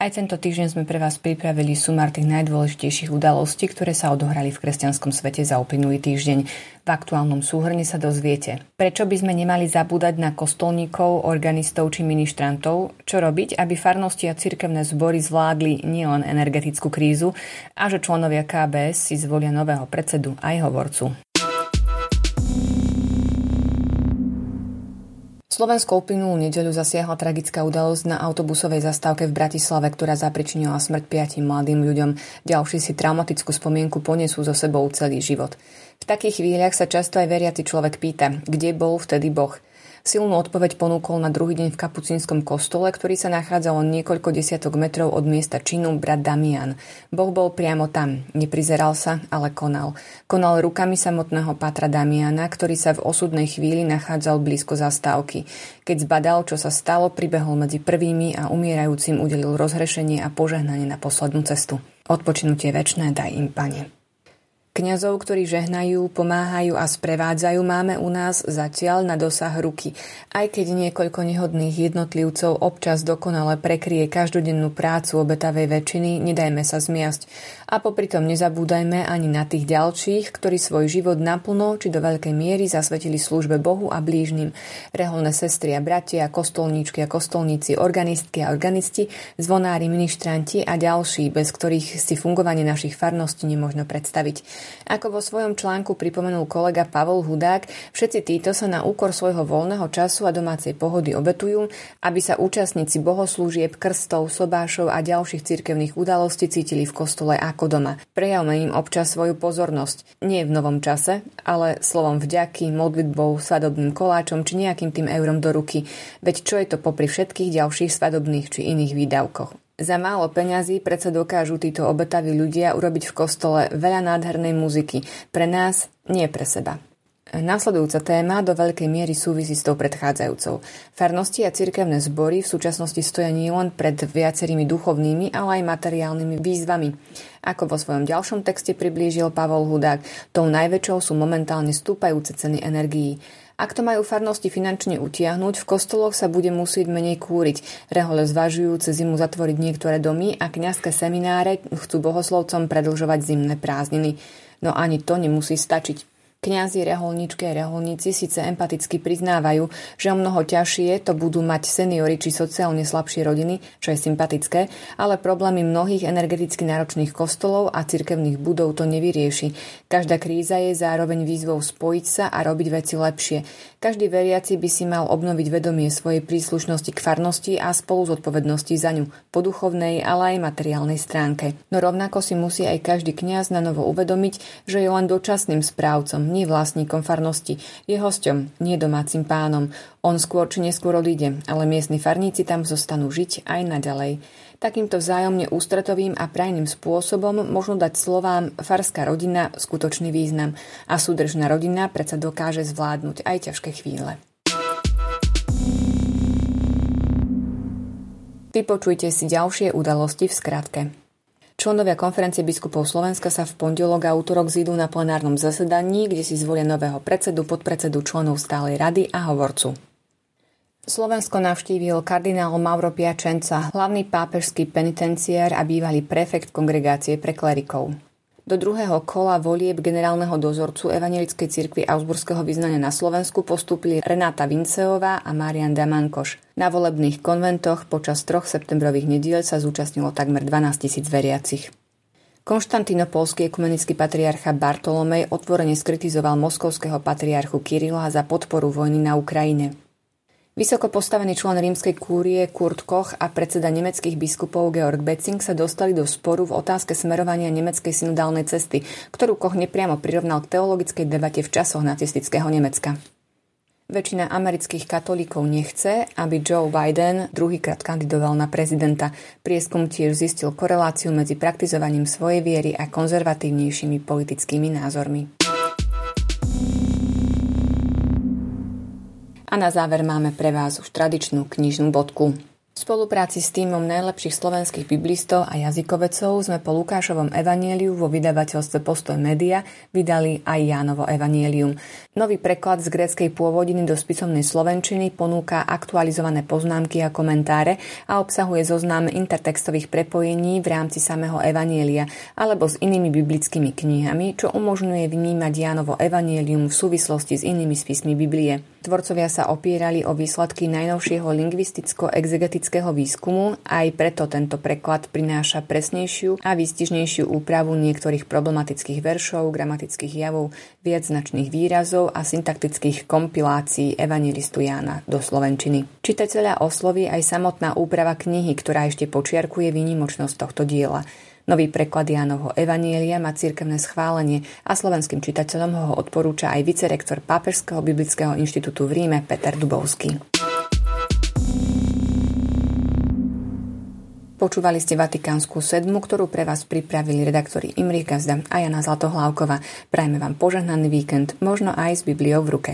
Aj tento týždeň sme pre vás pripravili sumár tých najdôležitejších udalostí, ktoré sa odohrali v kresťanskom svete za uplynulý týždeň. V aktuálnom súhrne sa dozviete, prečo by sme nemali zabúdať na kostolníkov, organistov či ministrantov, čo robiť, aby farnosti a cirkevné zbory zvládli nielen energetickú krízu a že členovia KBS si zvolia nového predsedu aj hovorcu. Slovensko uplynulú nedeľu zasiahla tragická udalosť na autobusovej zastávke v Bratislave, ktorá zapričinila smrť piatim mladým ľuďom. Ďalší si traumatickú spomienku ponesú so sebou celý život. V takých chvíľach sa často aj veriaci človek pýta, kde bol vtedy Boh – Silnú odpoveď ponúkol na druhý deň v kapucínskom kostole, ktorý sa nachádzal len niekoľko desiatok metrov od miesta činu brat Damian. Boh bol priamo tam, neprizeral sa, ale konal. Konal rukami samotného Patra Damiana, ktorý sa v osudnej chvíli nachádzal blízko zastávky. Keď zbadal, čo sa stalo, pribehol medzi prvými a umierajúcim udelil rozhrešenie a požehnanie na poslednú cestu. Odpočinutie väčšné daj im, pane. Kňazov, ktorí žehnajú, pomáhajú a sprevádzajú, máme u nás zatiaľ na dosah ruky. Aj keď niekoľko nehodných jednotlivcov občas dokonale prekrie každodennú prácu obetavej väčšiny, nedajme sa zmiasť. A popri tom nezabúdajme ani na tých ďalších, ktorí svoj život naplno či do veľkej miery zasvetili službe Bohu a blížnym. Reholné sestry a bratia, kostolníčky a kostolníci, organistky a organisti, zvonári, ministranti a ďalší, bez ktorých si fungovanie našich farností nemožno predstaviť. Ako vo svojom článku pripomenul kolega Pavol Hudák, všetci títo sa na úkor svojho voľného času a domácej pohody obetujú, aby sa účastníci bohoslúžieb, krstov, sobášov a ďalších cirkevných udalostí cítili v kostole ako doma. Prejavme im občas svoju pozornosť. Nie v novom čase, ale slovom vďaky, modlitbou, svadobným koláčom či nejakým tým eurom do ruky. Veď čo je to popri všetkých ďalších svadobných či iných výdavkoch. Za málo peňazí predsa dokážu títo obetaví ľudia urobiť v kostole veľa nádhernej muziky. Pre nás, nie pre seba. Následujúca téma do veľkej miery súvisí s tou predchádzajúcou. Farnosti a cirkevné zbory v súčasnosti stoja nielen pred viacerými duchovnými, ale aj materiálnymi výzvami. Ako vo svojom ďalšom texte priblížil Pavol Hudák, tou najväčšou sú momentálne stúpajúce ceny energií. Ak to majú farnosti finančne utiahnuť, v kostoloch sa bude musieť menej kúriť. Rehole zvažujú cez zimu zatvoriť niektoré domy a kňazské semináre chcú bohoslovcom predlžovať zimné prázdniny. No ani to nemusí stačiť. Kňazi, reholníčky a reholníci síce empaticky priznávajú, že o mnoho ťažšie to budú mať seniory či sociálne slabšie rodiny, čo je sympatické, ale problémy mnohých energeticky náročných kostolov a cirkevných budov to nevyrieši. Každá kríza je zároveň výzvou spojiť sa a robiť veci lepšie. Každý veriaci by si mal obnoviť vedomie svojej príslušnosti k farnosti a spolu zodpovednosti za ňu, po duchovnej, ale aj materiálnej stránke. No rovnako si musí aj každý kňaz na novo uvedomiť, že je len dočasným správcom, nie vlastníkom farnosti, je hosťom, nie domácim pánom. On skôr či neskôr odíde, ale miestni farníci tam zostanú žiť aj naďalej. Takýmto vzájomne ústretovým a prajným spôsobom možno dať slovám farská rodina skutočný význam a súdržná rodina predsa dokáže zvládnuť aj ťažké chvíle. Vypočujte si ďalšie udalosti v skratke. Členovia konferencie biskupov Slovenska sa v pondelok a útorok zídu na plenárnom zasedaní, kde si zvolia nového predsedu, podpredsedu členov stálej rady a hovorcu. Slovensko navštívil kardinál Mauro Piačenca, hlavný pápežský penitenciár a bývalý prefekt kongregácie pre klerikov. Do druhého kola volieb generálneho dozorcu Evangelickej cirkvi Augsburského vyznania na Slovensku postúpili Renáta Vinceová a Marian Damankoš. Na volebných konventoch počas troch septembrových nediel sa zúčastnilo takmer 12 tisíc veriacich. Konštantinopolský ekumenický patriarcha Bartolomej otvorene skritizoval moskovského patriarchu Kirila za podporu vojny na Ukrajine. Vysoko postavený člen rímskej kúrie Kurt Koch a predseda nemeckých biskupov Georg Betzing sa dostali do sporu v otázke smerovania nemeckej synodálnej cesty, ktorú Koch nepriamo prirovnal k teologickej debate v časoch nacistického Nemecka. Väčšina amerických katolíkov nechce, aby Joe Biden druhýkrát kandidoval na prezidenta. Prieskum tiež zistil koreláciu medzi praktizovaním svojej viery a konzervatívnejšími politickými názormi. A na záver máme pre vás už tradičnú knižnú bodku. V spolupráci s týmom najlepších slovenských biblistov a jazykovecov sme po Lukášovom evanieliu vo vydavateľstve Postoj Media vydali aj Jánovo evanielium. Nový preklad z gréckej pôvodiny do spisomnej slovenčiny ponúka aktualizované poznámky a komentáre a obsahuje zoznam intertextových prepojení v rámci samého evanielia alebo s inými biblickými knihami, čo umožňuje vnímať Jánovo evanielium v súvislosti s inými spismi Biblie. Tvorcovia sa opierali o výsledky najnovšieho lingvisticko-exegetického výskumu, aj preto tento preklad prináša presnejšiu a výstižnejšiu úpravu niektorých problematických veršov, gramatických javov, viacznačných výrazov a syntaktických kompilácií evangelistu Jána do slovenčiny. Čitateľa osloví aj samotná úprava knihy, ktorá ešte počiarkuje výnimočnosť tohto diela. Nový preklad Jánovho Evanielia má cirkevné schválenie a slovenským čitateľom ho odporúča aj vicerektor Pápežského biblického inštitútu v Ríme Peter Dubovský. Počúvali ste Vatikánsku sedmu, ktorú pre vás pripravili redaktori Imrich Gazda a Jana Zlatohlávkova. Prajme vám požehnaný víkend, možno aj s Bibliou v ruke.